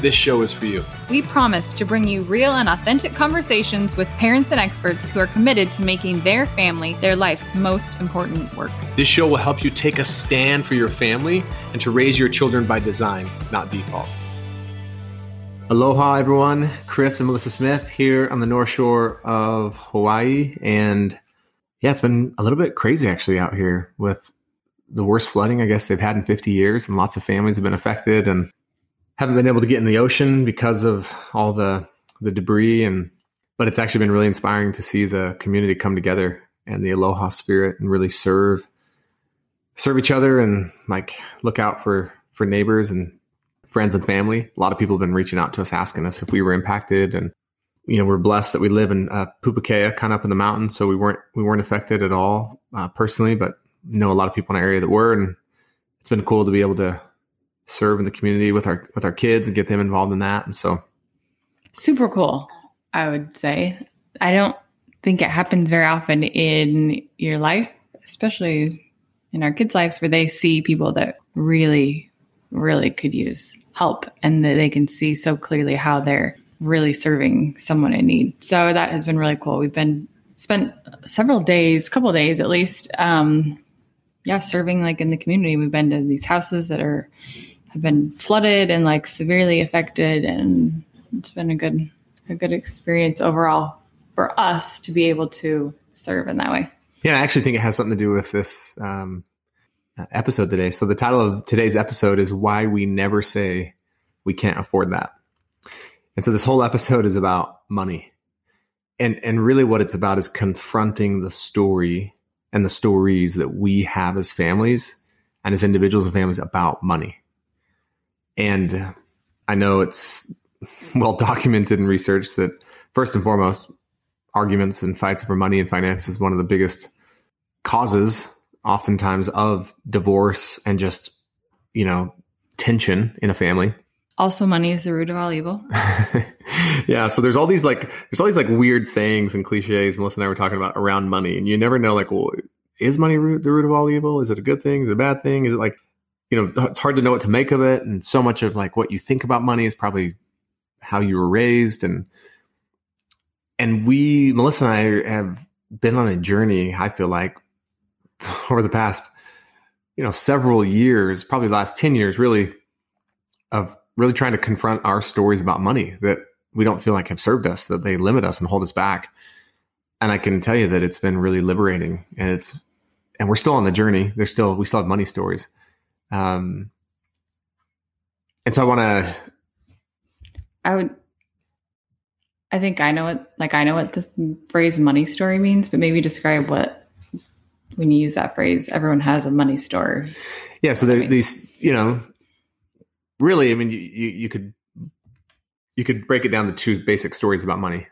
this show is for you. We promise to bring you real and authentic conversations with parents and experts who are committed to making their family their life's most important work. This show will help you take a stand for your family and to raise your children by design, not default. Aloha, everyone. Chris and Melissa Smith here on the North Shore of Hawaii. And yeah, it's been a little bit crazy actually out here with the worst flooding I guess they've had in 50 years, and lots of families have been affected. And haven't been able to get in the ocean because of all the the debris and but it's actually been really inspiring to see the community come together and the aloha spirit and really serve serve each other and like look out for for neighbors and friends and family. A lot of people have been reaching out to us asking us if we were impacted and you know we're blessed that we live in uh, Pupukea, kind of up in the mountains, so we weren't we weren't affected at all uh, personally, but know a lot of people in our area that were, and it's been cool to be able to serve in the community with our with our kids and get them involved in that. And so, super cool. I would say I don't think it happens very often in your life, especially in our kids' lives, where they see people that really, really could use help, and that they can see so clearly how they're really serving someone in need. So that has been really cool. We've been spent several days, couple days at least, um, yeah, serving like in the community. We've been to these houses that are have been flooded and like severely affected and it's been a good a good experience overall for us to be able to serve in that way. Yeah i actually think it has something to do with this um, episode today. So the title of today's episode is why we never say we can't afford that. And so this whole episode is about money. And and really what it's about is confronting the story and the stories that we have as families and as individuals and families about money and I know it's well documented in research that first and foremost, arguments and fights over money and finance is one of the biggest causes, oftentimes, of divorce and just, you know, tension in a family. Also, money is the root of all evil. yeah. So there's all these like there's all these like weird sayings and cliches Melissa and I were talking about around money, and you never know like, well, is money root, the root of all evil? Is it a good thing? Is it a bad thing? Is it like you know, it's hard to know what to make of it. And so much of like what you think about money is probably how you were raised. And, and we, Melissa and I have been on a journey, I feel like over the past, you know, several years, probably the last 10 years, really, of really trying to confront our stories about money that we don't feel like have served us, that they limit us and hold us back. And I can tell you that it's been really liberating and it's, and we're still on the journey. There's still, we still have money stories um, and so I want to. I would. I think I know what, like, I know what this phrase money story means, but maybe describe what, when you use that phrase, everyone has a money story. Yeah. So the, these, you know, really, I mean, you, you, you could, you could break it down to two basic stories about money.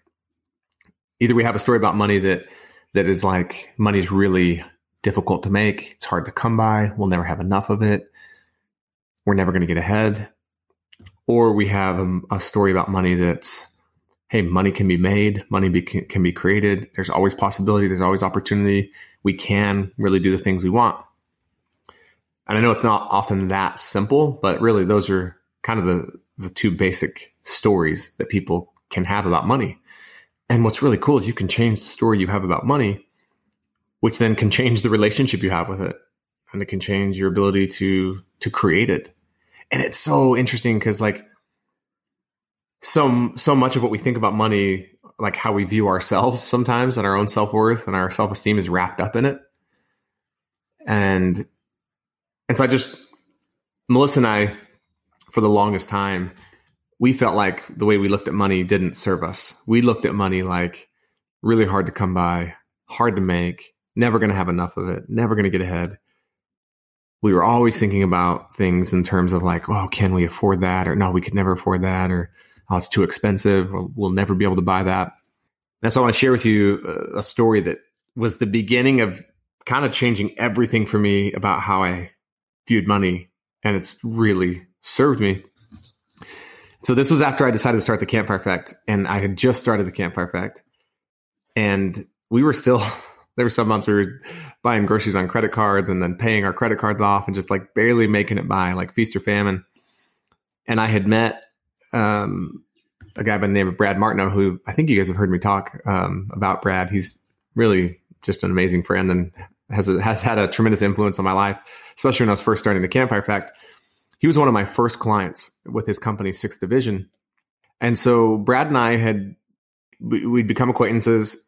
Either we have a story about money that, that is like money is really difficult to make. It's hard to come by. We'll never have enough of it. We're never going to get ahead. Or we have a, a, story about money that's, hey, money can be made, money be, can be created. There's always possibility. There's always opportunity. We can really do the things we want. And I know it's not often that simple, but really those are kind of the, the two basic stories that people can have about money. And what's really cool is you can change the story you have about money which then can change the relationship you have with it. And it can change your ability to to create it. And it's so interesting because like so so much of what we think about money like how we view ourselves sometimes and our own self-worth and our self-esteem is wrapped up in it. And and so i just melissa and i for the longest time we felt like the way we looked at money didn't serve us. We looked at money like really hard to come by hard to make never going to have enough of it, never going to get ahead. We were always thinking about things in terms of like, oh, can we afford that? Or no, we could never afford that. Or oh, it's too expensive. Or we'll never be able to buy that. That's so I want to share with you a, a story that was the beginning of kind of changing everything for me about how I viewed money. And it's really served me. So this was after I decided to start the Campfire Effect, and I had just started the Campfire Effect, and we were still there were some months we were buying groceries on credit cards and then paying our credit cards off and just like barely making it by, like feast or famine. And I had met um, a guy by the name of Brad Martineau, who I think you guys have heard me talk um, about. Brad, he's really just an amazing friend and has a, has had a tremendous influence on my life, especially when I was first starting the Campfire Effect. he was one of my first clients with his company, Sixth Division. And so Brad and I had, we'd become acquaintances.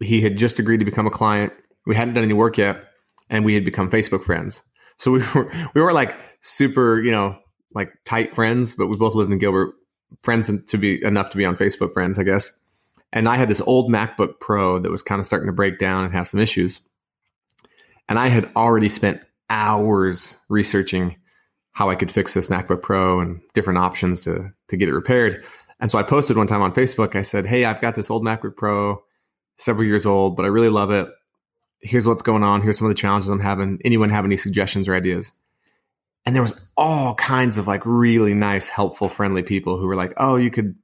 He had just agreed to become a client. We hadn't done any work yet and we had become Facebook friends. So we were, we were like super, you know, like tight friends, but we both lived in Gilbert, friends to be enough to be on Facebook friends, I guess. And I had this old MacBook Pro that was kind of starting to break down and have some issues. And I had already spent hours researching how I could fix this MacBook Pro and different options to to get it repaired. And so I posted one time on Facebook. I said, "Hey, I've got this old MacBook Pro, several years old, but I really love it. Here's what's going on. Here's some of the challenges I'm having. Anyone have any suggestions or ideas?" And there was all kinds of like really nice, helpful, friendly people who were like, "Oh, you could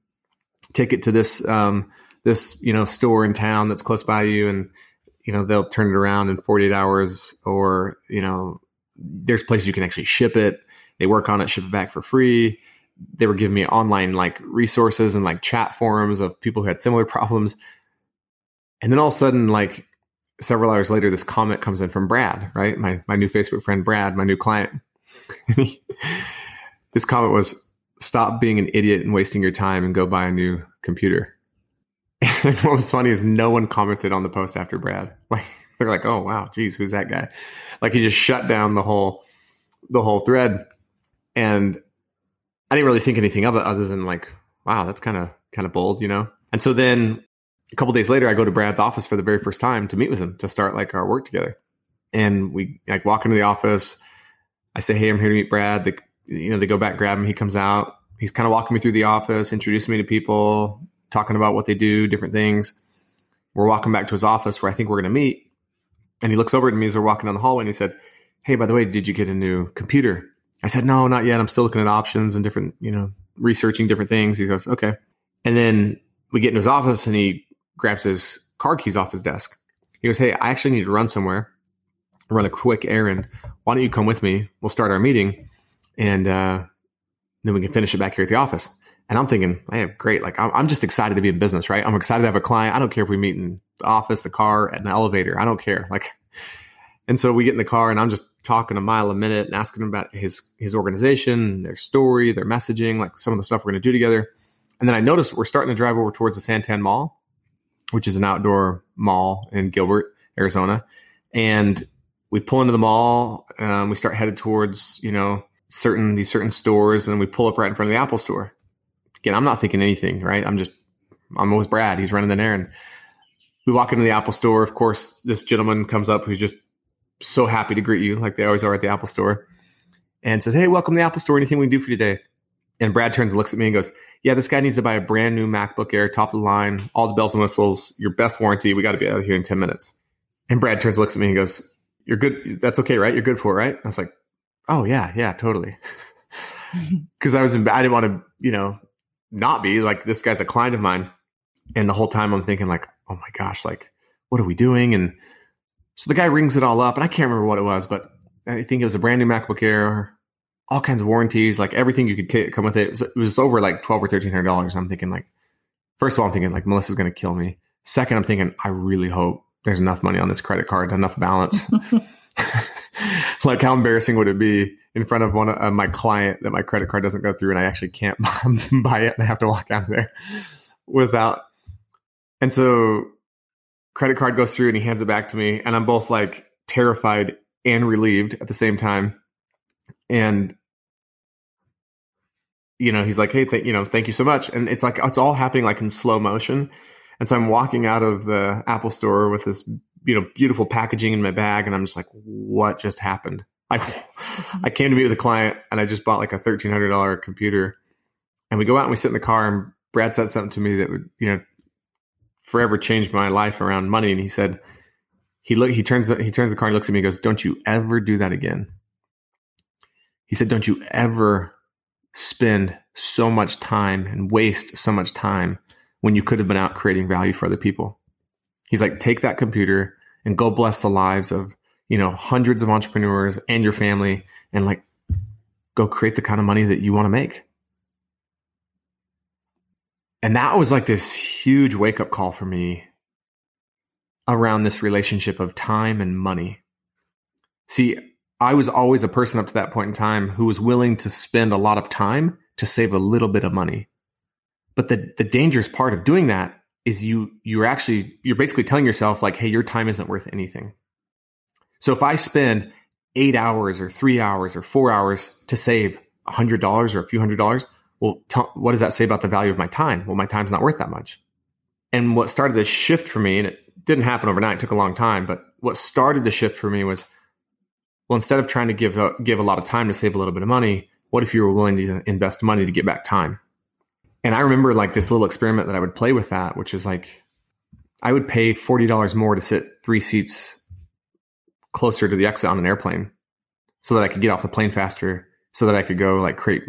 take it to this um, this you know store in town that's close by you, and you know they'll turn it around in 48 hours, or you know." There's places you can actually ship it they work on it, ship it back for free. They were giving me online like resources and like chat forums of people who had similar problems. And then all of a sudden, like several hours later, this comment comes in from Brad, right? My my new Facebook friend Brad, my new client. this comment was stop being an idiot and wasting your time and go buy a new computer. And what was funny is no one commented on the post after Brad. Like they're like, oh wow, geez, who's that guy? Like he just shut down the whole the whole thread and I didn't really think anything of it other than like, wow, that's kind of kind of bold, you know. And so then a couple days later, I go to Brad's office for the very first time to meet with him to start like our work together. And we like walk into the office. I say, "Hey, I'm here to meet Brad." They, you know, they go back, grab him. He comes out. He's kind of walking me through the office, introducing me to people, talking about what they do, different things. We're walking back to his office where I think we're going to meet. And he looks over at me as we're walking down the hallway and he said, Hey, by the way, did you get a new computer? I said, no, not yet. I'm still looking at options and different, you know, researching different things. He goes, okay. And then we get into his office and he grabs his car keys off his desk. He goes, hey, I actually need to run somewhere, run a quick errand. Why don't you come with me? We'll start our meeting and uh, then we can finish it back here at the office. And I'm thinking, hey, great. Like, I'm just excited to be in business, right? I'm excited to have a client. I don't care if we meet in the office, the car, at an elevator. I don't care. Like, and so we get in the car and I'm just talking a mile a minute and asking him about his his organization, their story, their messaging, like some of the stuff we're going to do together. And then I notice we're starting to drive over towards the Santan Mall, which is an outdoor mall in Gilbert, Arizona. And we pull into the mall. Um, we start headed towards you know certain these certain stores, and we pull up right in front of the Apple Store. Again, I'm not thinking anything, right? I'm just I'm with Brad. He's running an errand. We walk into the Apple Store. Of course, this gentleman comes up who's just so happy to greet you, like they always are at the Apple Store, and says, "Hey, welcome to the Apple Store. Anything we can do for you today?" And Brad turns and looks at me and goes, "Yeah, this guy needs to buy a brand new MacBook Air, top of the line, all the bells and whistles, your best warranty. We got to be out of here in ten minutes." And Brad turns and looks at me and goes, "You're good. That's okay, right? You're good for it, right?" I was like, "Oh yeah, yeah, totally." Because I was in, I didn't want to, you know, not be like this guy's a client of mine, and the whole time I'm thinking like, "Oh my gosh, like, what are we doing?" and so the guy rings it all up, and I can't remember what it was, but I think it was a brand new MacBook Air, all kinds of warranties, like everything you could come with it. It was, it was over like twelve or thirteen hundred dollars. I'm thinking like, first of all, I'm thinking like Melissa's going to kill me. Second, I'm thinking I really hope there's enough money on this credit card, enough balance. like how embarrassing would it be in front of one of uh, my client that my credit card doesn't go through and I actually can't buy it and I have to walk out of there without. And so credit card goes through and he hands it back to me and i'm both like terrified and relieved at the same time and you know he's like hey th- you know thank you so much. And it's like it's all happening like in slow motion. And so i'm walking out of the apple store with this you know beautiful packaging in my bag and i'm just like what just happened? I mm-hmm. i came to meet with a client and i just bought like a $1300 computer. And we go out and we sit in the car and brad said something to me that would you know forever changed my life around money. And he said, he look, he turns, he turns the car and looks at me and goes, don't you ever do that again. He said, don't you ever spend so much time and waste so much time when you could have been out creating value for other people. He's like, take that computer and go bless the lives of, you know, hundreds of entrepreneurs and your family and like go create the kind of money that you want to make. And that was like this huge wake up call for me around this relationship of time and money. See, I was always a person up to that point in time who was willing to spend a lot of time to save a little bit of money. But the, the dangerous part of doing that is you you're actually you're basically telling yourself like, hey, your time isn't worth anything. So if I spend eight hours or three hours or four hours to save a hundred dollars or a few hundred dollars, well, what does that say about the value of my time? Well, my time's not worth that much. And what started this shift for me, and it didn't happen overnight, it took a long time, but what started the shift for me was, well, instead of trying to give a, give a lot of time to save a little bit of money, what if you were willing to invest money to get back time? And I remember like this little experiment that I would play with that, which is like, I would pay $40 more to sit three seats closer to the exit on an airplane so that I could get off the plane faster, so that I could go like create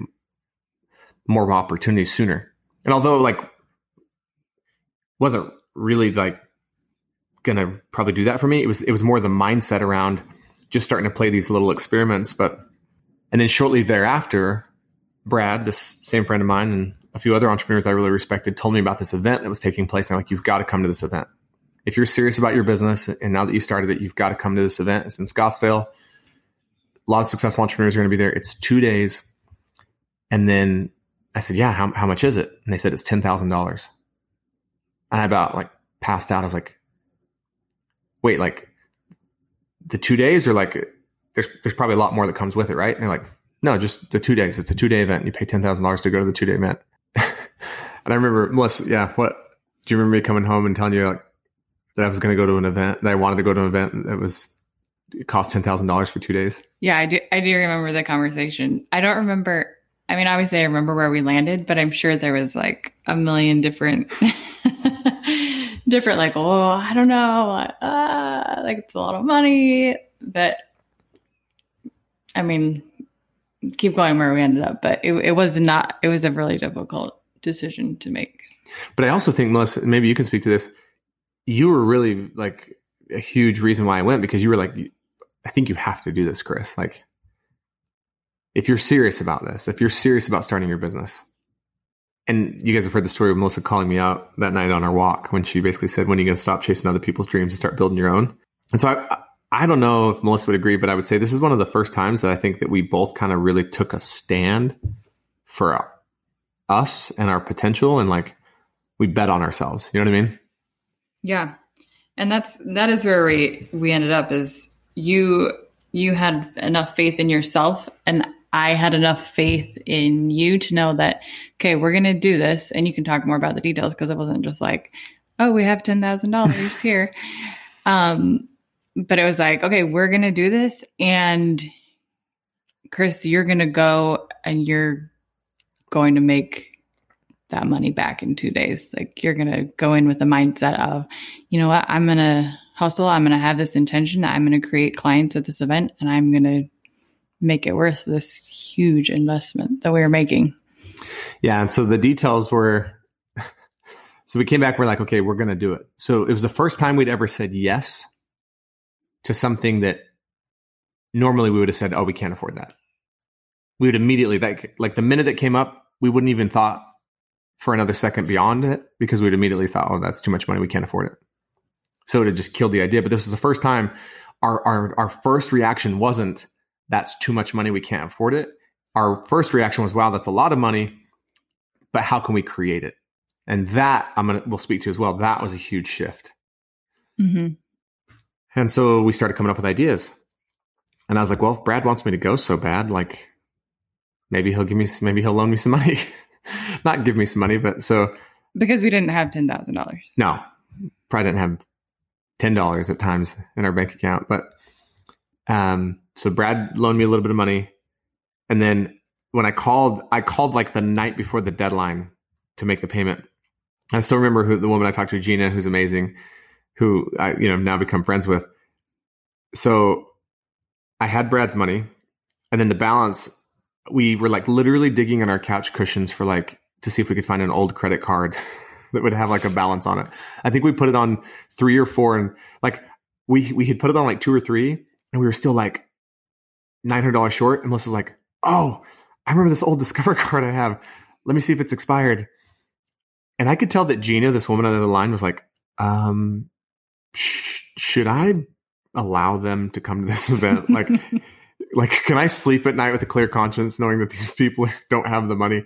more opportunities sooner. And although like wasn't really like gonna probably do that for me, it was it was more the mindset around just starting to play these little experiments. But and then shortly thereafter, Brad, this same friend of mine, and a few other entrepreneurs I really respected, told me about this event that was taking place. And I'm like, you've got to come to this event. If you're serious about your business, and now that you've started it, you've got to come to this event. It's in Scottsdale. A lot of successful entrepreneurs are going to be there. It's two days. And then I said, yeah, how, how much is it? And they said, it's $10,000. And I about like passed out. I was like, wait, like the two days or like there's, there's probably a lot more that comes with it, right? And they're like, no, just the two days. It's a two day event. You pay $10,000 to go to the two day event. and I remember, Melissa, yeah, what, do you remember me coming home and telling you like that I was going to go to an event that I wanted to go to an event that was, it cost $10,000 for two days? Yeah, I do. I do remember the conversation. I don't remember I mean, obviously, I remember where we landed, but I'm sure there was like a million different, different, like, oh, I don't know, uh, like it's a lot of money. But I mean, keep going where we ended up. But it, it was not, it was a really difficult decision to make. But I also think, Melissa, maybe you can speak to this. You were really like a huge reason why I went because you were like, I think you have to do this, Chris. Like, if you're serious about this, if you're serious about starting your business, and you guys have heard the story of Melissa calling me out that night on our walk when she basically said, "When are you going to stop chasing other people's dreams and start building your own?" And so I, I don't know if Melissa would agree, but I would say this is one of the first times that I think that we both kind of really took a stand for us and our potential, and like we bet on ourselves. You know what I mean? Yeah, and that's that is where we we ended up. Is you you had enough faith in yourself and I had enough faith in you to know that, okay, we're going to do this. And you can talk more about the details because it wasn't just like, oh, we have $10,000 here. Um, but it was like, okay, we're going to do this. And Chris, you're going to go and you're going to make that money back in two days. Like you're going to go in with the mindset of, you know what, I'm going to hustle. I'm going to have this intention that I'm going to create clients at this event and I'm going to make it worth this huge investment that we were making. Yeah. And so the details were so we came back, we're like, okay, we're going to do it. So it was the first time we'd ever said yes to something that normally we would have said, oh, we can't afford that. We would immediately, like, like the minute it came up, we wouldn't even thought for another second beyond it because we'd immediately thought, oh, that's too much money. We can't afford it. So it had just killed the idea. But this was the first time our, our, our first reaction wasn't, that's too much money. We can't afford it. Our first reaction was, wow, that's a lot of money, but how can we create it? And that I'm going to, we'll speak to as well. That was a huge shift. Mm-hmm. And so we started coming up with ideas. And I was like, well, if Brad wants me to go so bad, like maybe he'll give me, maybe he'll loan me some money. Not give me some money, but so. Because we didn't have $10,000. No, probably didn't have $10 at times in our bank account. But um, so Brad loaned me a little bit of money. And then when I called, I called like the night before the deadline to make the payment. I still remember who the woman I talked to, Gina, who's amazing, who I you know now become friends with. So I had Brad's money, and then the balance. We were like literally digging in our couch cushions for like to see if we could find an old credit card that would have like a balance on it. I think we put it on three or four, and like we we had put it on like two or three, and we were still like nine hundred dollars short. And Melissa's like, "Oh, I remember this old Discover card I have. Let me see if it's expired." And I could tell that Gina, this woman on the other line, was like, um, sh- "Should I allow them to come to this event? Like, like, can I sleep at night with a clear conscience, knowing that these people don't have the money?"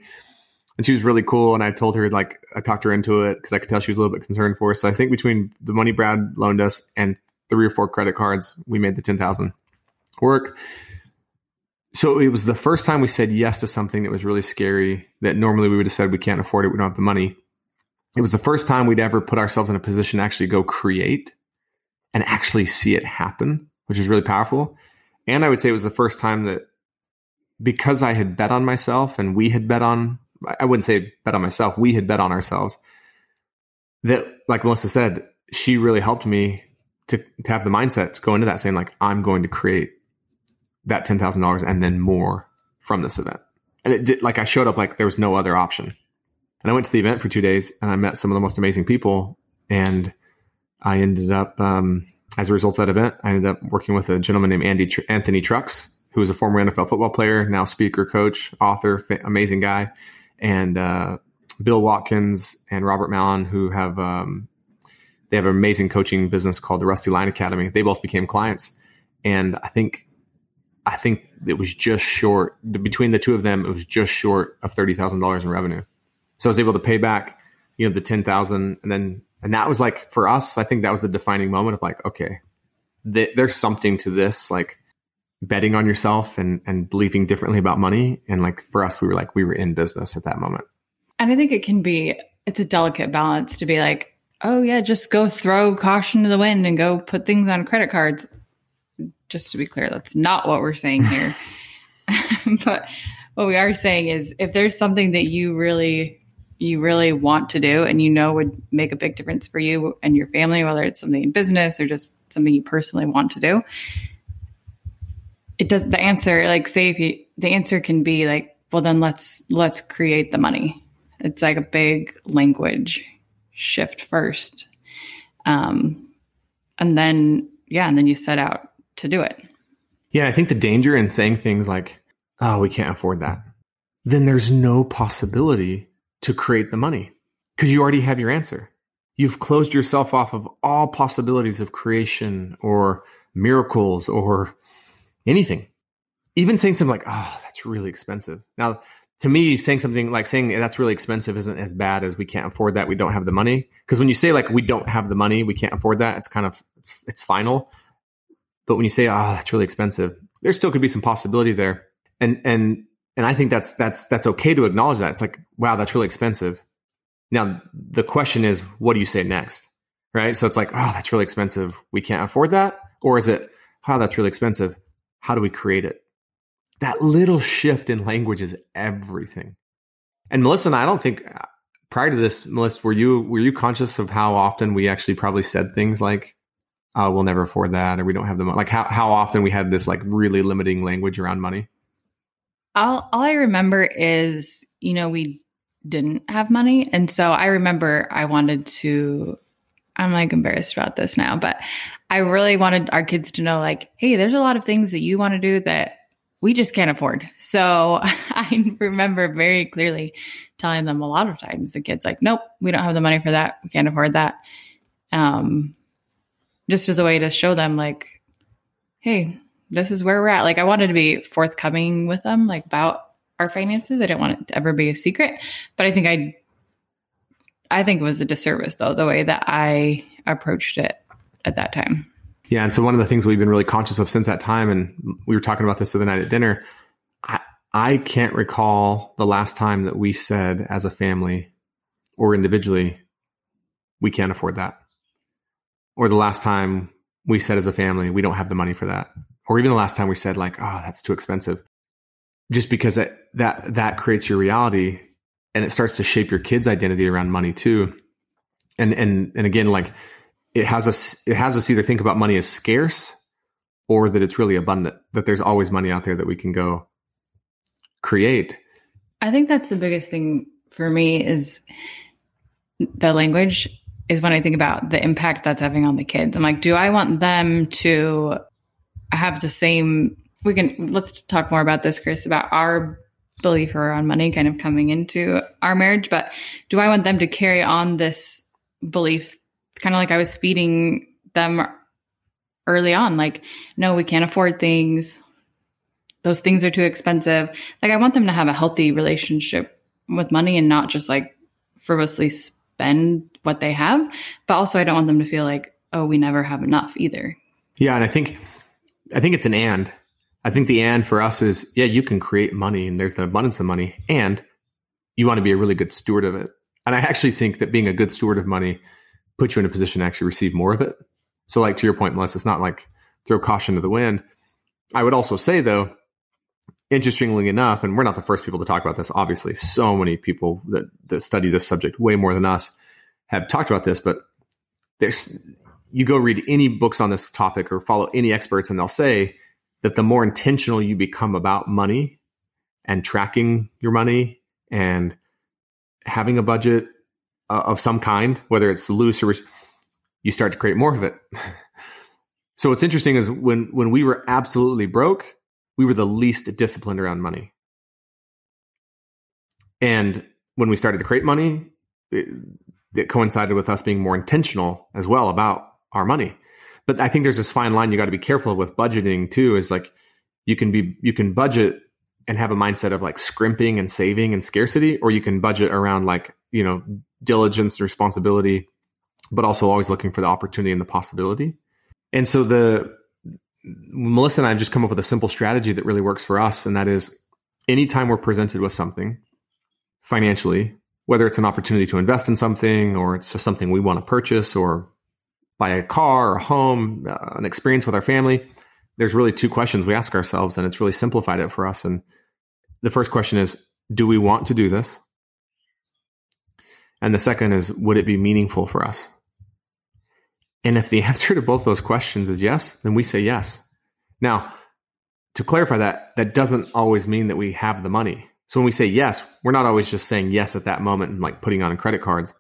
and she was really cool. And I told her like I talked her into it because I could tell she was a little bit concerned for us. So I think between the money Brad loaned us and three or four credit cards, we made the ten thousand work. So it was the first time we said yes to something that was really scary. That normally we would have said we can't afford it, we don't have the money. It was the first time we'd ever put ourselves in a position to actually go create and actually see it happen, which is really powerful. And I would say it was the first time that because I had bet on myself and we had bet on I wouldn't say bet on myself. We had bet on ourselves. That, like Melissa said, she really helped me to, to have the mindset to go into that saying, like, I'm going to create that $10,000 and then more from this event. And it did, like, I showed up like there was no other option. And I went to the event for two days and I met some of the most amazing people. And I ended up, um, as a result of that event, I ended up working with a gentleman named Andy Tr- Anthony Trucks, who is a former NFL football player, now speaker, coach, author, amazing guy and uh, Bill Watkins and Robert Mallon, who have um, they have an amazing coaching business called the Rusty Line Academy. They both became clients, and I think I think it was just short between the two of them. It was just short of thirty thousand dollars in revenue. So I was able to pay back, you know, the ten thousand, and then and that was like for us. I think that was the defining moment of like, okay, th- there's something to this. Like betting on yourself and and believing differently about money and like for us we were like we were in business at that moment and i think it can be it's a delicate balance to be like oh yeah just go throw caution to the wind and go put things on credit cards just to be clear that's not what we're saying here. But what we are saying is if there's something that you really you really want to do and you know would make a big difference for you and your family whether it's something in business or just something you personally want to do it does the answer like say if you the answer can be like well then let's let's create the money. It's like a big language shift first. Um and then yeah and then you set out to do it yeah i think the danger in saying things like oh we can't afford that then there's no possibility to create the money because you already have your answer you've closed yourself off of all possibilities of creation or miracles or anything. Even saying something like, oh, that's really expensive. Now, to me, saying something like saying that's really expensive isn't as bad as we can't afford that. We don't have the money. Because when you say like we don't have the money, we can't afford that, it's kind of it's it's final. But when you say, oh, that's really expensive, there still could be some possibility there. And and and I think that's that's that's okay to acknowledge that. It's like, wow, that's really expensive. Now the question is, what do you say next? Right. So it's like, oh, that's really expensive. We can't afford that. Or is it, oh, that's really expensive how do we create it? That little shift in language is everything. And Melissa and I, I don't think uh, prior to this, Melissa, were you were you conscious of how often we actually probably said things like, "Oh, we'll never afford that," or "We don't have the money." Like how how often we had this like really limiting language around money. All all I remember is you know we didn't have money, and so I remember I wanted to. I'm like embarrassed about this now, but I really wanted our kids to know, like, hey, there's a lot of things that you want to do that we just can't afford. So I remember very clearly telling them a lot of times the kids like, nope, we don't have the money for that. We can't afford that. Um, just as a way to show them like, hey, this is where we're at. Like I wanted to be forthcoming with them, like about our finances. I didn't want it to ever be a secret, but I think I, I think it was a disservice though, the way that I approached it at that time. Yeah, and so one of the things we've been really conscious of since that time, and we were talking about this the other night at dinner. I I can't recall the last time that we said as a family or individually, we can't afford that, or the last time we said as a family we don't have the money for that, or even the last time we said like, oh, that's too expensive, just because that that that creates your reality and it starts to shape your kids' identity around money too. And and and again, like it has us it has us either think about money as scarce or that it's really abundant, that there's always money out there that we can go create. I think that's the biggest thing for me is the language is when I think about the impact that's having on the kids. I'm like, do I want them to have the same we can let's talk more about this, Chris, about our belief around money kind of coming into our marriage. But do I want them to carry on this belief kind of like I was feeding them early on? Like, no, we can't afford things. Those things are too expensive. Like, I want them to have a healthy relationship with money and not just like frivolously spend what they have. But also, I don't want them to feel like, oh, we never have enough either. Yeah. And I think, I think it's an and. I think the and for us is, yeah, you can create money and there's an abundance of money and you want to be a really good steward of it. And I actually think that being a good steward of money puts you in a position to actually receive more of it. So, like to your point, Melissa, it's not like throw caution to the wind. I would also say, though, interestingly enough, and we're not the first people to talk about this, obviously, so many people that, that study this subject way more than us have talked about this, but there's you go read any books on this topic or follow any experts, and they'll say that the more intentional you become about money and tracking your money and having a budget uh, of some kind, whether it's loose or you start to create more of it. so what's interesting is when when we were absolutely broke, we were the least disciplined around money. And when we started to create money, it, it coincided with us being more intentional as well about our money. But I think there's this fine line you got to be careful with budgeting too. Is like you can be you can budget and have a mindset of like scrimping and saving and scarcity, or you can budget around like you know diligence and responsibility, but also always looking for the opportunity and the possibility. And so the Melissa and I have just come up with a simple strategy that really works for us, and that is anytime we're presented with something financially, whether it's an opportunity to invest in something or it's just something we want to purchase or buy a car or a home, uh, an experience with our family, there's really two questions we ask ourselves, and it's really simplified it for us. And the first question is, do we want to do this? And the second is, would it be meaningful for us? And if the answer to both those questions is yes, then we say yes. Now, to clarify that, that doesn't always mean that we have the money. So when we say yes, we're not always just saying yes at that moment and like putting on credit cards,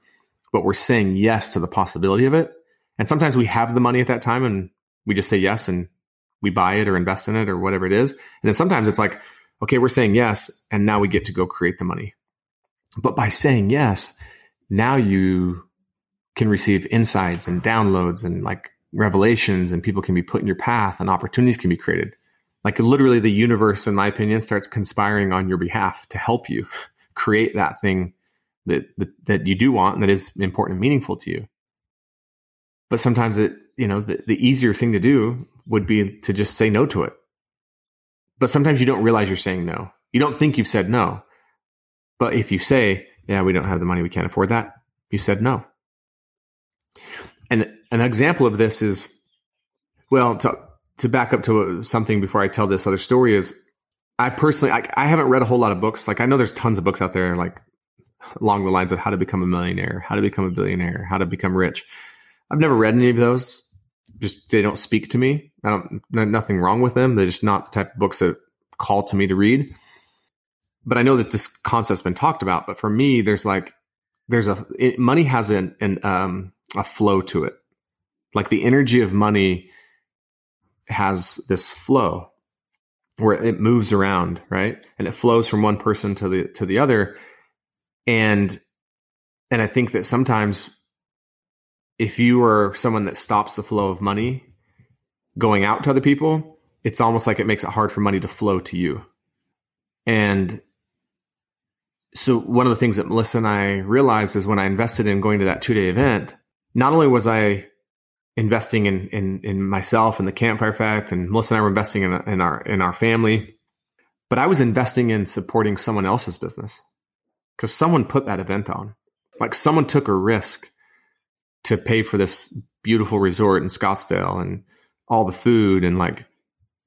but we're saying yes to the possibility of it and sometimes we have the money at that time and we just say yes and we buy it or invest in it or whatever it is. And then sometimes it's like, okay, we're saying yes, and now we get to go create the money. But by saying yes, now you can receive insights and downloads and like revelations, and people can be put in your path and opportunities can be created. Like literally, the universe, in my opinion, starts conspiring on your behalf to help you create that thing that, that, that you do want and that is important and meaningful to you. But sometimes it you know the, the easier thing to do would be to just say no to it. But sometimes you don't realize you're saying no. You don't think you've said no. But if you say yeah we don't have the money we can't afford that you said no and an example of this is well to, to back up to something before i tell this other story is i personally I, I haven't read a whole lot of books like i know there's tons of books out there like along the lines of how to become a millionaire how to become a billionaire how to become rich I've never read any of those. Just they don't speak to me. I don't. Nothing wrong with them. They're just not the type of books that call to me to read. But I know that this concept's been talked about. But for me, there's like there's a it, money has an, an um, a flow to it. Like the energy of money has this flow where it moves around, right? And it flows from one person to the to the other. And and I think that sometimes if you are someone that stops the flow of money going out to other people, it's almost like it makes it hard for money to flow to you. And so one of the things that Melissa and I realized is when I invested in going to that two day event, not only was I investing in, in, in myself and the campfire effect and Melissa and I were investing in, in our, in our family, but I was investing in supporting someone else's business because someone put that event on. Like someone took a risk to pay for this beautiful resort in Scottsdale and all the food and like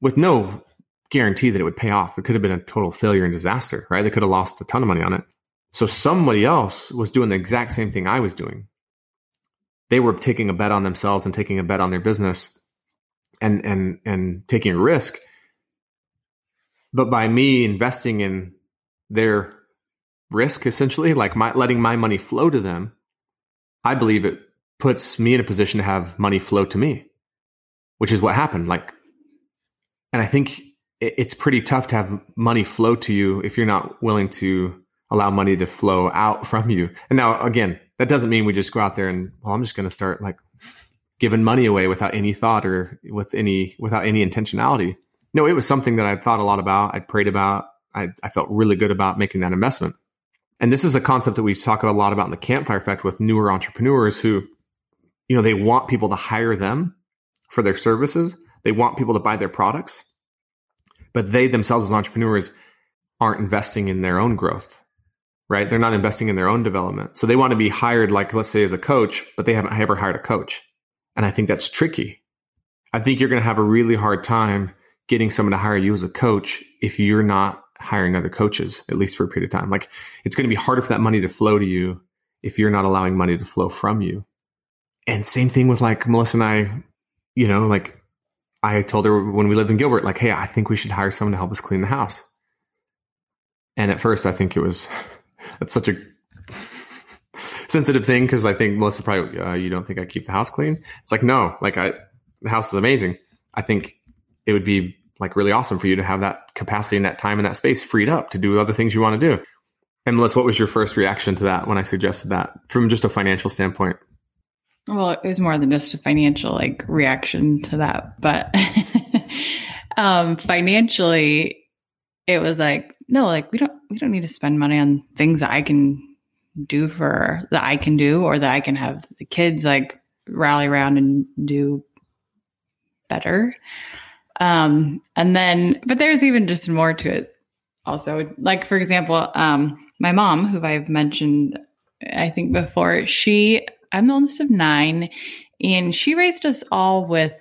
with no guarantee that it would pay off. It could have been a total failure and disaster, right? They could have lost a ton of money on it. So somebody else was doing the exact same thing I was doing. They were taking a bet on themselves and taking a bet on their business and and and taking a risk. But by me investing in their risk essentially like my letting my money flow to them i believe it puts me in a position to have money flow to me which is what happened. Like and i think it's pretty tough to have money flow to you if you're not willing to allow money to flow out from you. And now again that doesn't mean we just go out there and well i'm just going to start like giving money away without any thought or with any without any intentionality. No it was something that i'd thought a lot about i'd prayed about I, I felt really good about making that investment. And this is a concept that we talk a lot about in the campfire effect with newer entrepreneurs who you know they want people to hire them for their services. They want people to buy their products. But they themselves as entrepreneurs aren't investing in their own growth right? They're not investing in their own development. So they want to be hired, like, let's say, as a coach, but they haven't ever hired a coach. And I think that's tricky. I think you're going to have a really hard time getting someone to hire you as a coach if you're not hiring other coaches, at least for a period of time. Like, it's going to be harder for that money to flow to you if you're not allowing money to flow from you. And same thing with like Melissa and I, you know, like I told her when we lived in Gilbert, like, hey, I think we should hire someone to help us clean the house. And at first, I think it was that's such a sensitive thing because I think Melissa probably uh, you don't think I keep the house clean. It's like no, like I the house is amazing. I think it would be like really awesome for you to have that capacity and that time and that space freed up to do other things you want to do. And Melissa, what was your first reaction to that when I suggested that from just a financial standpoint? Well, it was more than just a financial like reaction to that, but um financially it was like no, like we don't we don't need to spend money on things that I can do for that I can do or that I can have the kids like rally around and do better. Um, and then, but there's even just more to it also. Like, for example, um, my mom, who I've mentioned, I think before, she, I'm the oldest of nine, and she raised us all with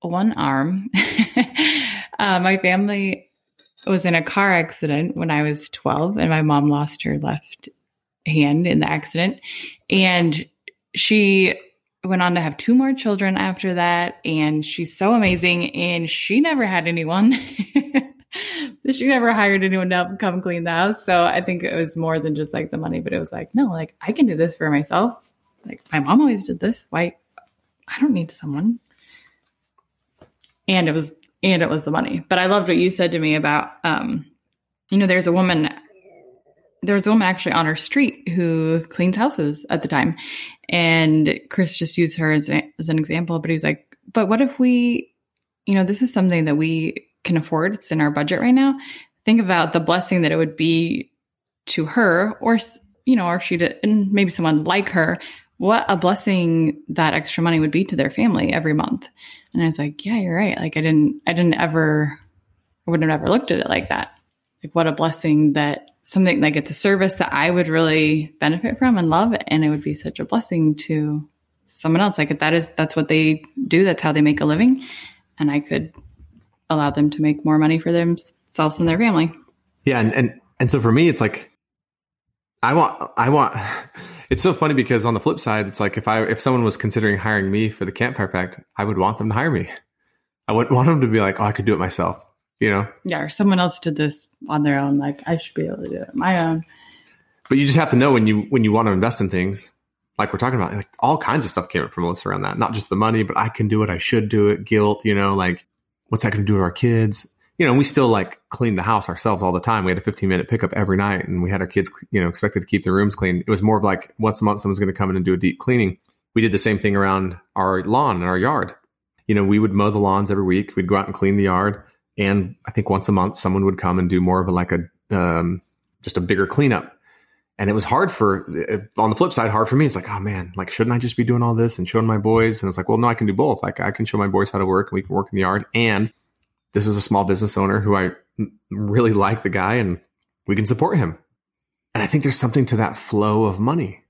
one arm. uh, my family was in a car accident when I was 12 and my mom lost her left hand in the accident. And she went on to have two more children after that. And she's so amazing. And she never had anyone. she never hired anyone to come clean the house. So I think it was more than just like the money, but it was like, no, like I can do this for myself. Like my mom always did this. Why? I don't need someone. And it was and it was the money. But I loved what you said to me about, um, you know, there's a woman, there's a woman actually on our street who cleans houses at the time. And Chris just used her as, a, as an example, but he was like, but what if we, you know, this is something that we can afford. It's in our budget right now. Think about the blessing that it would be to her or, you know, or if she did, and maybe someone like her, what a blessing that extra money would be to their family every month. And I was like, yeah, you're right. Like I didn't, I didn't ever, I would have never looked at it like that. Like what a blessing that something like it's a service that I would really benefit from and love. And it would be such a blessing to someone else. Like that is, that's what they do. That's how they make a living. And I could allow them to make more money for themselves and their family. Yeah. And, and, and so for me, it's like, I want, I want, it's so funny because on the flip side, it's like if I if someone was considering hiring me for the campfire effect, I would want them to hire me. I wouldn't want them to be like, oh, I could do it myself. You know? Yeah, or someone else did this on their own. Like I should be able to do it my own. But you just have to know when you when you want to invest in things, like we're talking about, like all kinds of stuff came up from us around that. Not just the money, but I can do it, I should do it, guilt, you know, like what's that going to do to our kids? You know, we still like clean the house ourselves all the time. We had a 15 minute pickup every night and we had our kids, you know, expected to keep the rooms clean. It was more of like once a month, someone's going to come in and do a deep cleaning. We did the same thing around our lawn and our yard. You know, we would mow the lawns every week. We'd go out and clean the yard. And I think once a month, someone would come and do more of a, like a, um, just a bigger cleanup. And it was hard for, on the flip side, hard for me. It's like, oh man, like, shouldn't I just be doing all this and showing my boys? And it's like, well, no, I can do both. Like, I can show my boys how to work and we can work in the yard. And this is a small business owner who I really like the guy and we can support him. And I think there's something to that flow of money.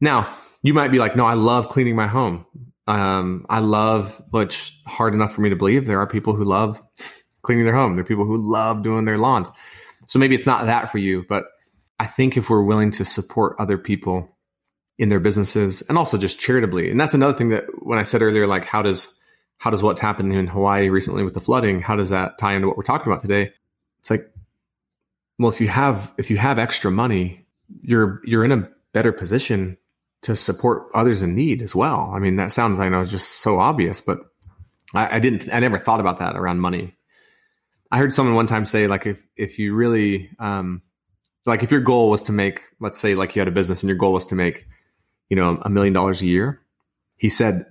Now, you might be like, no, I love cleaning my home. Um, I love, which hard enough for me to believe. There are people who love cleaning their home. There are people who love doing their lawns. So maybe it's not that for you, but I think if we're willing to support other people in their businesses and also just charitably. And that's another thing that when I said earlier, like how does how does what's happened in Hawaii recently with the flooding, how does that tie into what we're talking about today? It's like, well, if you have if you have extra money, you're you're in a better position to support others in need as well. I mean, that sounds I know just so obvious, but I, I didn't I never thought about that around money. I heard someone one time say like if if you really um like if your goal was to make let's say like you had a business and your goal was to make you know a million dollars a year he said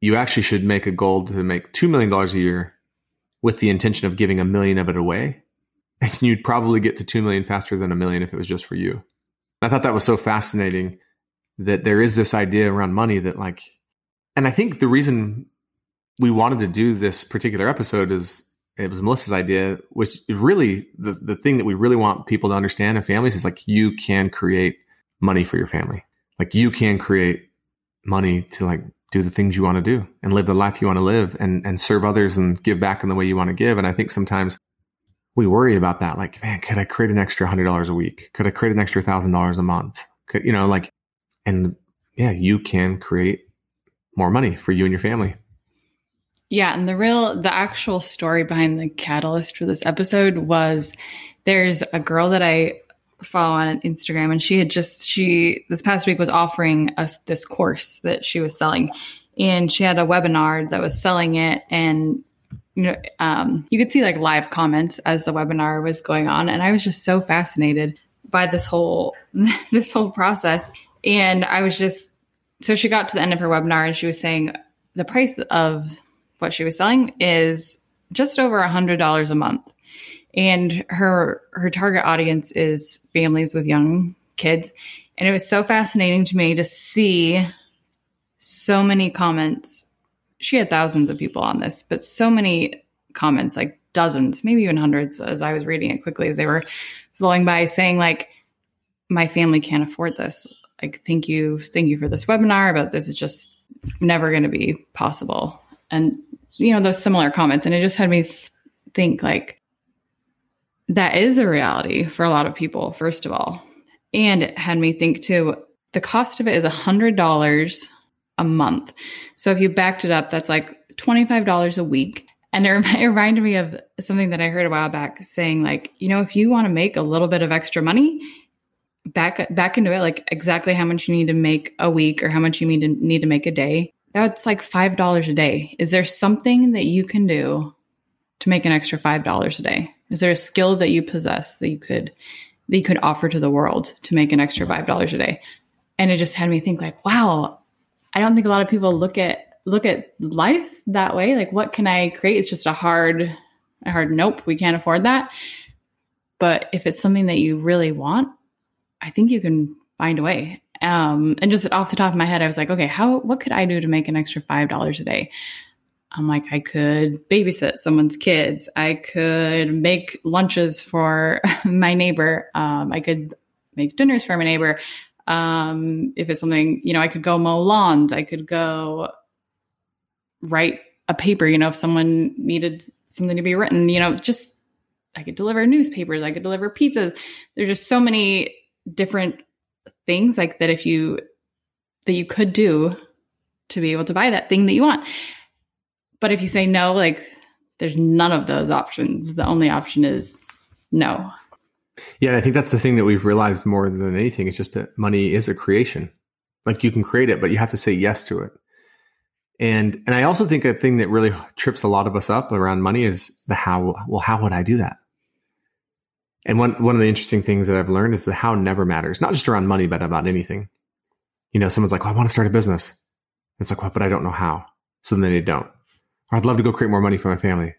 you actually should make a goal to make two million dollars a year with the intention of giving a million of it away and you'd probably get to two million faster than a million if it was just for you i thought that was so fascinating that there is this idea around money that like and i think the reason we wanted to do this particular episode is it was Melissa's idea, which is really the, the thing that we really want people to understand in families is like you can create money for your family. Like you can create money to like do the things you want to do and live the life you want to live and, and serve others and give back in the way you want to give. And I think sometimes we worry about that. Like, man, could I create an extra hundred dollars a week? Could I create an extra thousand dollars a month? Could, you know, like, and yeah, you can create more money for you and your family. Yeah, and the real the actual story behind the catalyst for this episode was there's a girl that I follow on Instagram and she had just she this past week was offering us this course that she was selling and she had a webinar that was selling it and you know um, you could see like live comments as the webinar was going on and I was just so fascinated by this whole this whole process and I was just so she got to the end of her webinar and she was saying the price of what she was selling is just over a hundred dollars a month. And her her target audience is families with young kids. And it was so fascinating to me to see so many comments. She had thousands of people on this, but so many comments, like dozens, maybe even hundreds, as I was reading it quickly as they were flowing by, saying like, "My family can't afford this. Like, thank you, thank you for this webinar, but this is just never going to be possible." And you know, those similar comments. And it just had me think like, that is a reality for a lot of people, first of all. And it had me think too, the cost of it is a $100 a month. So if you backed it up, that's like $25 a week. And it, it reminded me of something that I heard a while back saying, like, you know, if you want to make a little bit of extra money, back back into it, like exactly how much you need to make a week or how much you need to need to make a day that's like $5 a day. Is there something that you can do to make an extra $5 a day? Is there a skill that you possess that you could that you could offer to the world to make an extra $5 a day? And it just had me think like, wow, I don't think a lot of people look at look at life that way. Like what can I create? It's just a hard a hard nope, we can't afford that. But if it's something that you really want, I think you can find a way. Um, and just off the top of my head, I was like, okay, how, what could I do to make an extra $5 a day? I'm like, I could babysit someone's kids. I could make lunches for my neighbor. Um, I could make dinners for my neighbor. Um, if it's something, you know, I could go mow lawns. I could go write a paper, you know, if someone needed something to be written, you know, just I could deliver newspapers. I could deliver pizzas. There's just so many different things like that if you that you could do to be able to buy that thing that you want. But if you say no, like there's none of those options. The only option is no. Yeah, I think that's the thing that we've realized more than anything. It's just that money is a creation. Like you can create it, but you have to say yes to it. And and I also think a thing that really trips a lot of us up around money is the how. Well, how would I do that? And one one of the interesting things that I've learned is that how never matters, not just around money, but about anything. You know, someone's like, well, I want to start a business. It's like, well, but I don't know how. So then they don't. I'd love to go create more money for my family,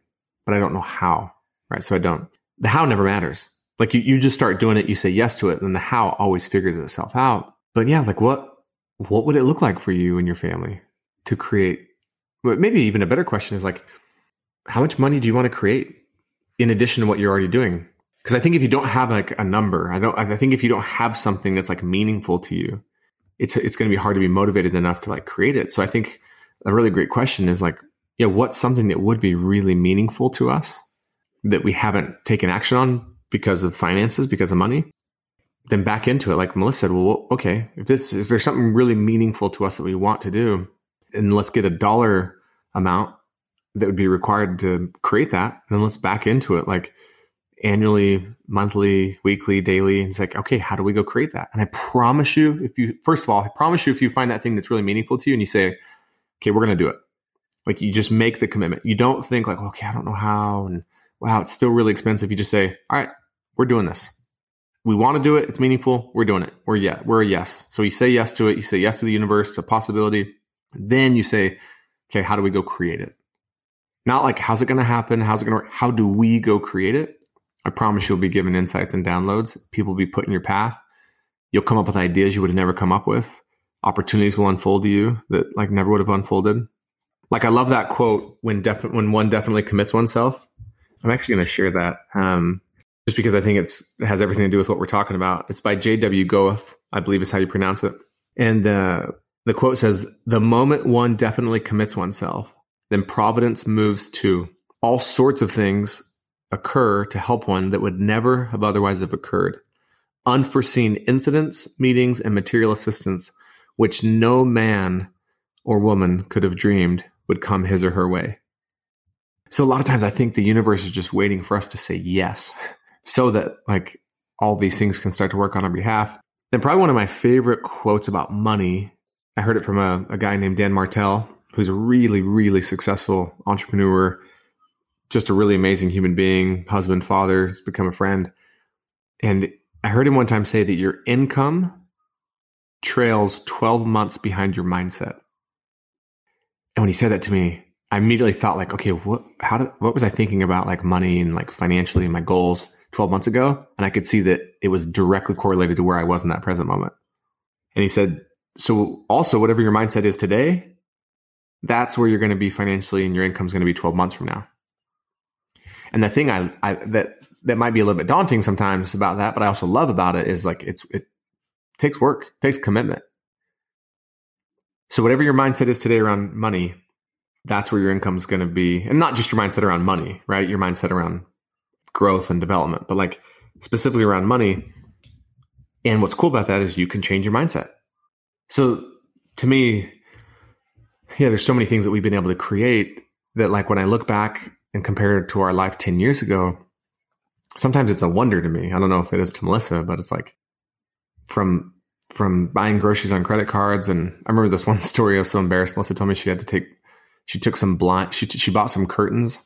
but I don't know how. Right. So I don't. The how never matters. Like you, you just start doing it, you say yes to it, and the how always figures itself out. But yeah, like what what would it look like for you and your family to create but maybe even a better question is like, how much money do you want to create in addition to what you're already doing? Because I think if you don't have like a number, I don't. I think if you don't have something that's like meaningful to you, it's it's going to be hard to be motivated enough to like create it. So I think a really great question is like, yeah, what's something that would be really meaningful to us that we haven't taken action on because of finances, because of money? then back into it. Like Melissa said, well, okay, if this if there's something really meaningful to us that we want to do, and let's get a dollar amount that would be required to create that, and then let's back into it. Like annually, monthly, weekly, daily. It's like, okay, how do we go create that? And I promise you, if you, first of all, I promise you, if you find that thing that's really meaningful to you and you say, okay, we're going to do it. Like you just make the commitment. You don't think like, okay, I don't know how. And wow, it's still really expensive. You just say, all right, we're doing this. We want to do it. It's meaningful. We're doing it. We're yeah, we're a yes. So you say yes to it. You say yes to the universe, to possibility. Then you say, okay, how do we go create it? Not like how's it going to happen? How's it going to work? How do we go create it? I promise you'll be given insights and downloads. People will be put in your path. You'll come up with ideas you would have never come up with. Opportunities will unfold to you that like never would have unfolded. Like I love that quote when def- when one definitely commits oneself. I'm actually going to share that um, just because I think it's it has everything to do with what we're talking about. It's by J.W. Goethe, I believe is how you pronounce it. And uh, the quote says, "The moment one definitely commits oneself, then providence moves to all sorts of things occur to help one that would never have otherwise have occurred. Unforeseen incidents, meetings, and material assistance, which no man or woman could have dreamed would come his or her way. So a lot of times I think the universe is just waiting for us to say yes so that like all these things can start to work on our behalf. And probably one of my favorite quotes about money, I heard it from a, a guy named Dan Martell, who's a really, really successful entrepreneur just a really amazing human being, husband, father, has become a friend. And I heard him one time say that your income trails 12 months behind your mindset. And when he said that to me, I immediately thought like, okay, what, how did, what was I thinking about like money and like financially and my goals 12 months ago? And I could see that it was directly correlated to where I was in that present moment. And he said, so also whatever your mindset is today, that's where you're going to be financially and your income is going to be 12 months from now. And the thing I, I that that might be a little bit daunting sometimes about that, but I also love about it is like it's it takes work, takes commitment. So whatever your mindset is today around money, that's where your income is going to be, and not just your mindset around money, right? Your mindset around growth and development, but like specifically around money. And what's cool about that is you can change your mindset. So to me, yeah, there's so many things that we've been able to create that like when I look back and compared to our life 10 years ago, sometimes it's a wonder to me. I don't know if it is to Melissa, but it's like from from buying groceries on credit cards. And I remember this one story. I was so embarrassed. Melissa told me she had to take, she took some blind, she, she bought some curtains,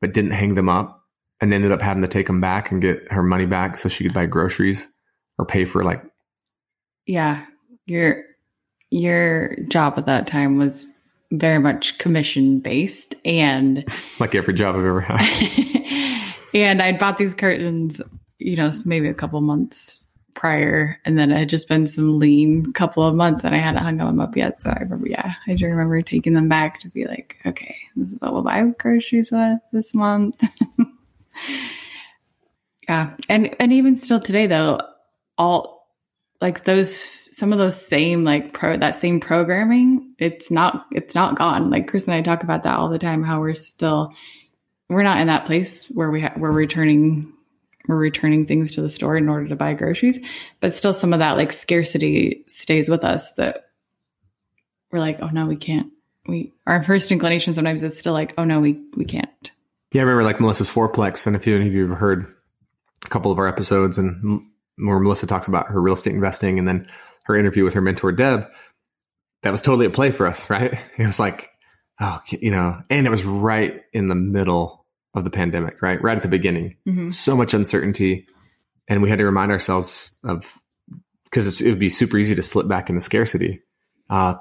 but didn't hang them up and ended up having to take them back and get her money back so she could buy groceries or pay for like. Yeah. Your, your job at that time was very much commission based and like every job I've ever had. and I'd bought these curtains, you know, maybe a couple months prior, and then it had just been some lean couple of months, and I hadn't hung them up yet. So I remember, yeah, I do remember taking them back to be like, okay, this is what we'll buy groceries with this month. yeah, and and even still today, though, all like those some of those same like pro that same programming it's not it's not gone like chris and i talk about that all the time how we're still we're not in that place where we ha- we're returning we're returning things to the store in order to buy groceries but still some of that like scarcity stays with us that we're like oh no we can't we our first inclination sometimes is still like oh no we we can't yeah i remember like melissa's fourplex and if any of you have heard a couple of our episodes and where Melissa talks about her real estate investing and then her interview with her mentor Deb, that was totally a play for us, right? It was like, oh, you know, and it was right in the middle of the pandemic, right? Right at the beginning. Mm-hmm. So much uncertainty. And we had to remind ourselves of, because it would be super easy to slip back into scarcity. Uh,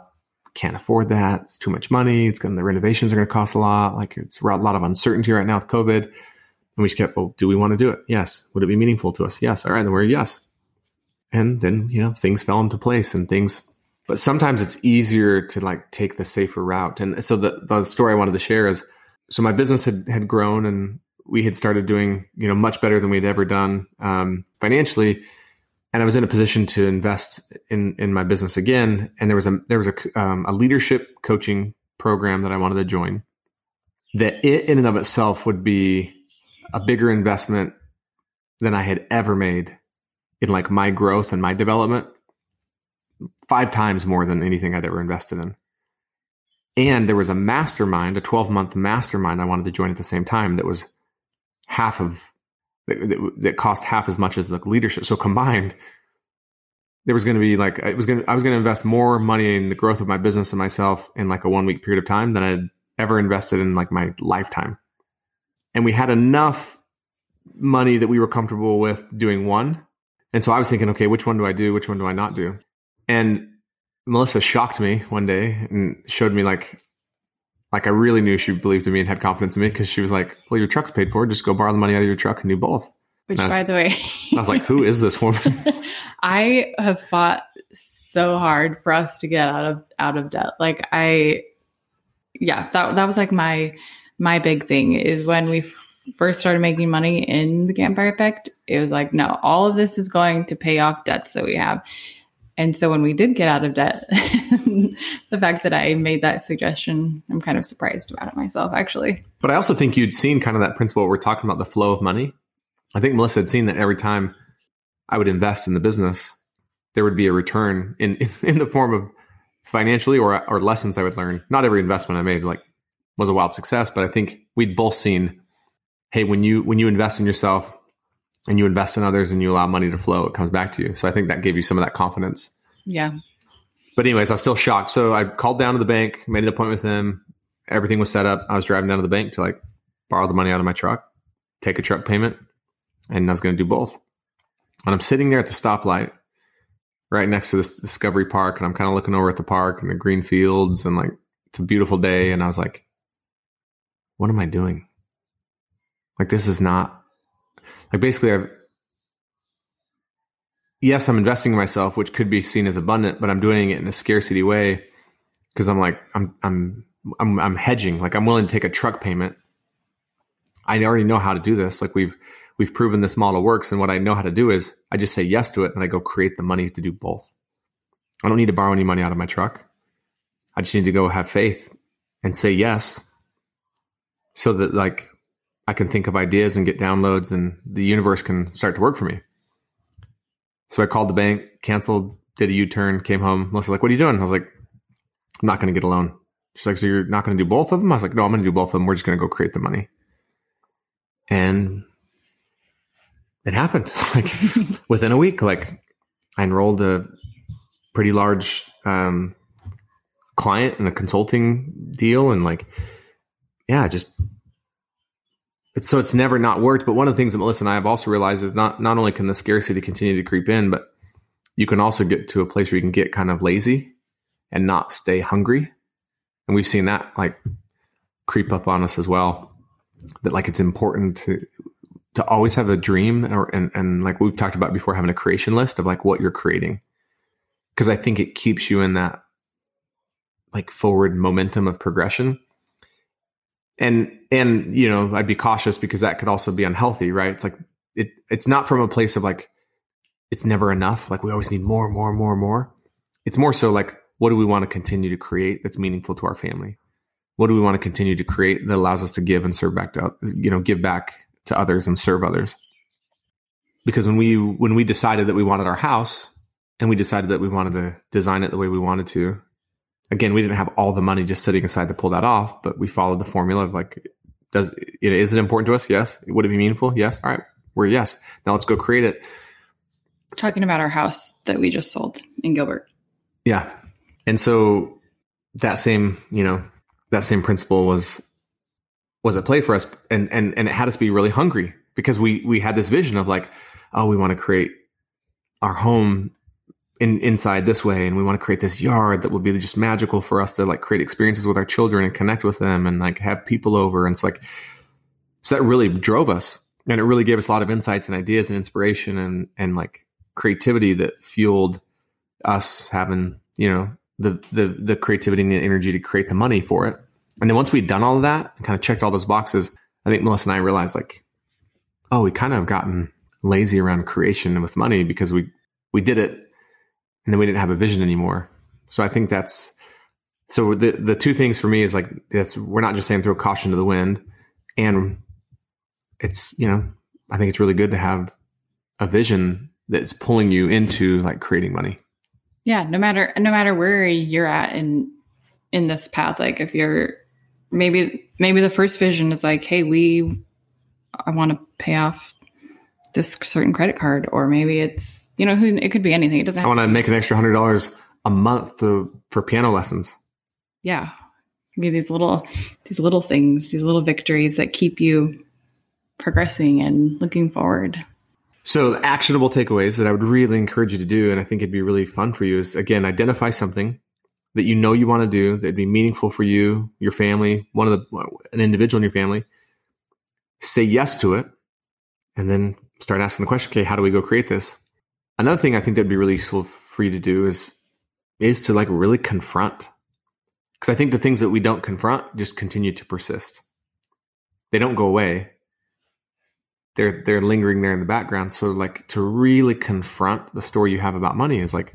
can't afford that. It's too much money. It's going the renovations are going to cost a lot. Like it's a lot of uncertainty right now with COVID. And we just kept, well, do we want to do it? Yes. Would it be meaningful to us? Yes. All right. Then we're yes. And then, you know, things fell into place and things, but sometimes it's easier to like take the safer route. And so the, the story I wanted to share is, so my business had, had grown and we had started doing, you know, much better than we'd ever done, um, financially. And I was in a position to invest in, in my business again. And there was a, there was a, um, a leadership coaching program that I wanted to join that it in and of itself would be a bigger investment than I had ever made in like my growth and my development five times more than anything I'd ever invested in. And there was a mastermind, a 12 month mastermind I wanted to join at the same time that was half of, that, that cost half as much as the leadership. So combined, there was going to be like, it was going to, I was going to invest more money in the growth of my business and myself in like a one week period of time than I'd ever invested in like my lifetime. And we had enough money that we were comfortable with doing one. And so I was thinking, okay, which one do I do? Which one do I not do? And Melissa shocked me one day and showed me like, like I really knew she believed in me and had confidence in me because she was like, "Well, your truck's paid for. Just go borrow the money out of your truck and do both." Which, was, by the way, I was like, "Who is this woman?" I have fought so hard for us to get out of out of debt. Like I, yeah, that that was like my my big thing is when we first started making money in the Campfire Effect. It was like, no, all of this is going to pay off debts that we have. And so when we did get out of debt, the fact that I made that suggestion, I'm kind of surprised about it myself, actually. But I also think you'd seen kind of that principle we're talking about the flow of money. I think Melissa had seen that every time I would invest in the business, there would be a return in in the form of financially or or lessons I would learn. Not every investment I made like was a wild success, but I think we'd both seen, hey, when you when you invest in yourself, and you invest in others and you allow money to flow, it comes back to you. So I think that gave you some of that confidence. Yeah. But anyways, I was still shocked. So I called down to the bank, made an appointment with him. Everything was set up. I was driving down to the bank to like borrow the money out of my truck, take a truck payment, and I was going to do both. And I'm sitting there at the stoplight right next to this Discovery Park, and I'm kind of looking over at the park and the green fields, and like it's a beautiful day. And I was like, what am I doing? Like, this is not like basically I've yes, I'm investing in myself, which could be seen as abundant, but I'm doing it in a scarcity way because I'm like I'm I'm I'm I'm hedging. Like I'm willing to take a truck payment. I already know how to do this. Like we've we've proven this model works, and what I know how to do is I just say yes to it, and I go create the money to do both. I don't need to borrow any money out of my truck. I just need to go have faith and say yes, so that like I can think of ideas and get downloads and the universe can start to work for me. So I called the bank, canceled, did a U turn, came home. Melissa's like, What are you doing? I was like, I'm not going to get a loan. She's like, So you're not going to do both of them? I was like, No, I'm going to do both of them. We're just going to go create the money. And it happened. like within a week, like I enrolled a pretty large um, client in a consulting deal and like, yeah, just it's, so it's never not worked. But one of the things that Melissa and I have also realized is not not only can the scarcity continue to creep in, but you can also get to a place where you can get kind of lazy and not stay hungry. And we've seen that like creep up on us as well. That like it's important to to always have a dream or and, and like we've talked about before, having a creation list of like what you're creating. Cause I think it keeps you in that like forward momentum of progression and and you know i'd be cautious because that could also be unhealthy right? It's like it it's not from a place of like it's never enough. Like we always need more more more more. It's more so like what do we want to continue to create that's meaningful to our family? What do we want to continue to create that allows us to give and serve back to you know give back to others and serve others? Because when we when we decided that we wanted our house and we decided that we wanted to design it the way we wanted to again, we didn't have all the money just sitting aside to pull that off, but we followed the formula of like, does it, is it important to us? Yes. Would it be meaningful? Yes. All right. We're yes. Now let's go create it. talking about our house that we just sold in Gilbert. Yeah. And so that same, you know, that same principle was, was at play for us. And, and, and it had us be really hungry because we, we had this vision of like, oh, we want to create our home in, inside this way and we want to create this yard that will be just magical for us to like create experiences with our children and connect with them and like have people over. And it's like so that really drove us and it really gave us a lot of insights and ideas and inspiration and and like creativity that fueled us having you know the the the creativity and the energy to create the money for it. And then once we'd done all of that and kind of checked all those boxes i think melissa and i realized like oh we kind of gotten lazy around creation with money because we we did it and then we didn't have a vision anymore. So I think that's so the the two things for me is like yes, we're not just saying throw caution to the wind, and it's you know I think it's really good to have a vision that's pulling you into like creating money. Yeah, no matter no matter where you're at in in this path, like if you're maybe maybe the first vision is like, hey, we I want to pay off this certain credit card, or maybe it's you know who it could be anything. It doesn't. I want to make an extra hundred dollars a month to, for piano lessons. Yeah, be these little these little things, these little victories that keep you progressing and looking forward. So, the actionable takeaways that I would really encourage you to do, and I think it'd be really fun for you, is again, identify something that you know you want to do that'd be meaningful for you, your family, one of the, an individual in your family. Say yes to it, and then start asking the question, okay, how do we go create this? Another thing I think that'd be really useful for you to do is, is to like really confront. Because I think the things that we don't confront just continue to persist. They don't go away they're they're lingering there in the background. So like to really confront the story you have about money is like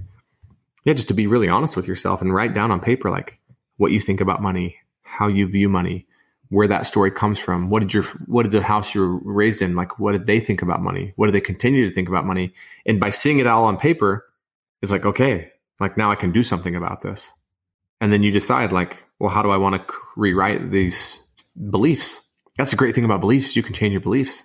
yeah, just to be really honest with yourself and write down on paper like what you think about money, how you view money, where that story comes from. What did your what did the house you were raised in like? What did they think about money? What do they continue to think about money? And by seeing it all on paper, it's like okay, like now I can do something about this. And then you decide like, well, how do I want to rewrite these beliefs? That's a great thing about beliefs. You can change your beliefs.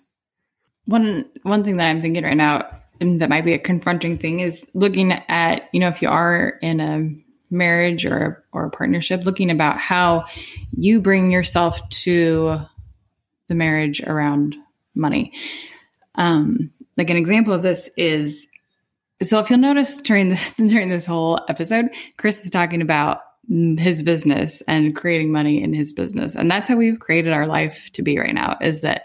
One one thing that I'm thinking right now, and that might be a confronting thing, is looking at you know if you are in a marriage or or a partnership, looking about how you bring yourself to the marriage around money. Um, like an example of this is so if you'll notice during this during this whole episode, Chris is talking about his business and creating money in his business. And that's how we've created our life to be right now is that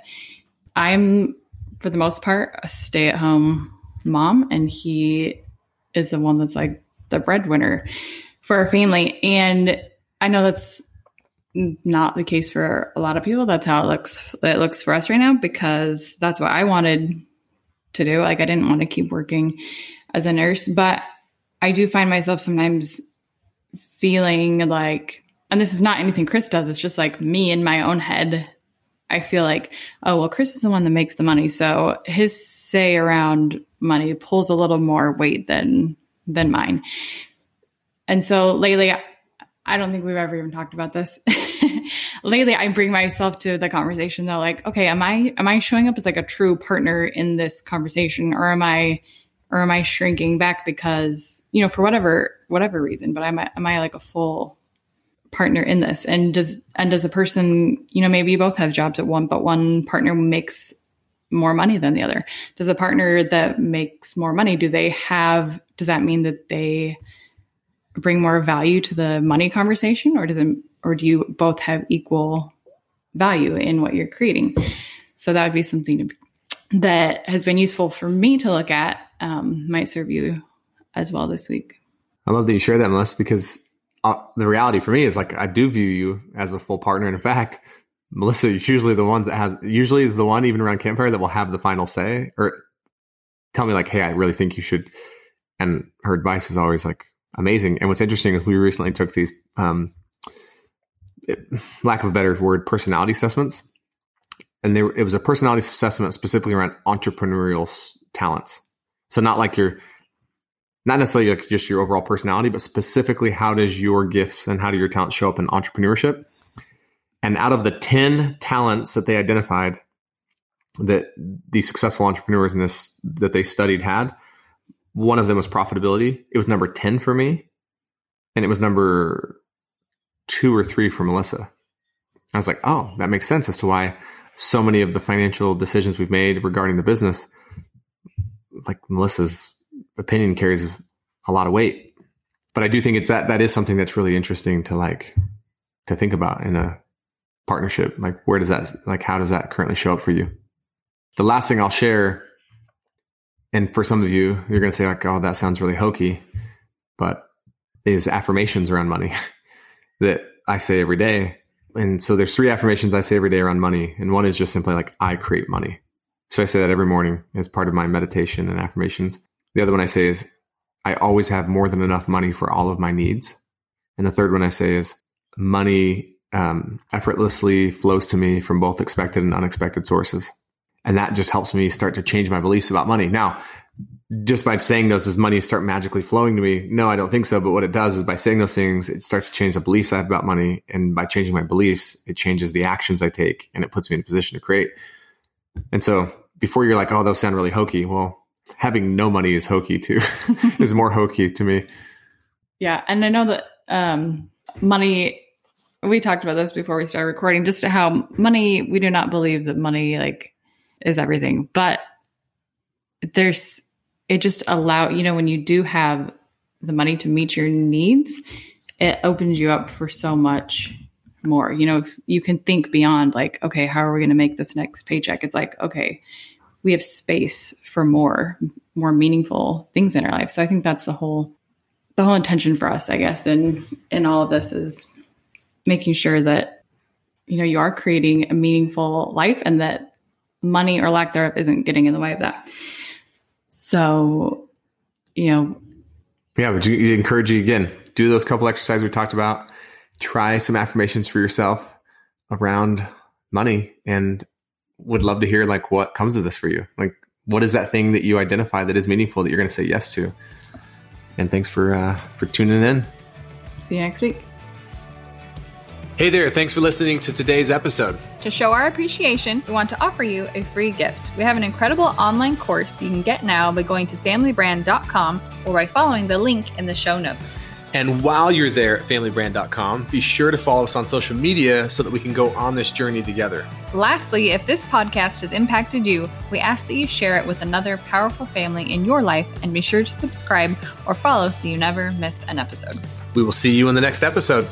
I'm for the most part, a stay at home mom, and he is the one that's like the breadwinner for our family. And I know that's not the case for a lot of people. That's how it looks. It looks for us right now because that's what I wanted to do. Like I didn't want to keep working as a nurse, but I do find myself sometimes feeling like, and this is not anything Chris does. It's just like me in my own head I feel like, oh, well, Chris is the one that makes the money. So his say around money pulls a little more weight than, than mine. And so lately, I don't think we've ever even talked about this. lately, I bring myself to the conversation though, like, okay, am I, am I showing up as like a true partner in this conversation or am I, or am I shrinking back because, you know, for whatever, whatever reason, but am I, am I like a full partner in this and does and does the person you know maybe you both have jobs at one but one partner makes more money than the other does a partner that makes more money do they have does that mean that they bring more value to the money conversation or does it or do you both have equal value in what you're creating so that would be something that has been useful for me to look at um, might serve you as well this week i love that you share that melissa because uh, the reality for me is like I do view you as a full partner. And in fact, Melissa is usually the ones that has usually is the one even around campfire that will have the final say or tell me like, hey, I really think you should. And her advice is always like amazing. And what's interesting is we recently took these, um, lack of a better word, personality assessments. And there, it was a personality assessment specifically around entrepreneurial talents. So not like your not necessarily like just your overall personality, but specifically how does your gifts and how do your talents show up in entrepreneurship? And out of the 10 talents that they identified that the successful entrepreneurs in this that they studied had, one of them was profitability. It was number 10 for me. And it was number two or three for Melissa. I was like, oh, that makes sense as to why so many of the financial decisions we've made regarding the business, like Melissa's opinion carries a lot of weight. But I do think it's that that is something that's really interesting to like to think about in a partnership. Like where does that like how does that currently show up for you? The last thing I'll share, and for some of you, you're gonna say like, oh, that sounds really hokey, but is affirmations around money that I say every day. And so there's three affirmations I say every day around money. And one is just simply like, I create money. So I say that every morning as part of my meditation and affirmations. The other one I say is, I always have more than enough money for all of my needs. And the third one I say is, money um, effortlessly flows to me from both expected and unexpected sources. And that just helps me start to change my beliefs about money. Now, just by saying those, does money start magically flowing to me? No, I don't think so. But what it does is by saying those things, it starts to change the beliefs I have about money. And by changing my beliefs, it changes the actions I take and it puts me in a position to create. And so before you're like, oh, those sound really hokey. Well, having no money is hokey too, is more hokey to me. Yeah. And I know that um, money, we talked about this before we started recording, just how money, we do not believe that money like is everything. But there's it just allow you know when you do have the money to meet your needs it opens you up for so much more. You know if you can think beyond like okay how are we going to make this next paycheck? It's like okay we have space for more more meaningful things in our life. So i think that's the whole the whole intention for us i guess. And in all of this is making sure that you know you are creating a meaningful life and that money or lack thereof isn't getting in the way of that so, you know. Yeah, would you encourage you again, do those couple exercises we talked about, try some affirmations for yourself around money and would love to hear like what comes of this for you. Like what is that thing that you identify that is meaningful that you're going to say yes to? And thanks for uh, for tuning in. See you next week. Hey there, thanks for listening to today's episode. To show our appreciation, we want to offer you a free gift. We have an incredible online course you can get now by going to familybrand.com or by following the link in the show notes. And while you're there at familybrand.com, be sure to follow us on social media so that we can go on this journey together. Lastly, if this podcast has impacted you, we ask that you share it with another powerful family in your life and be sure to subscribe or follow so you never miss an episode. We will see you in the next episode.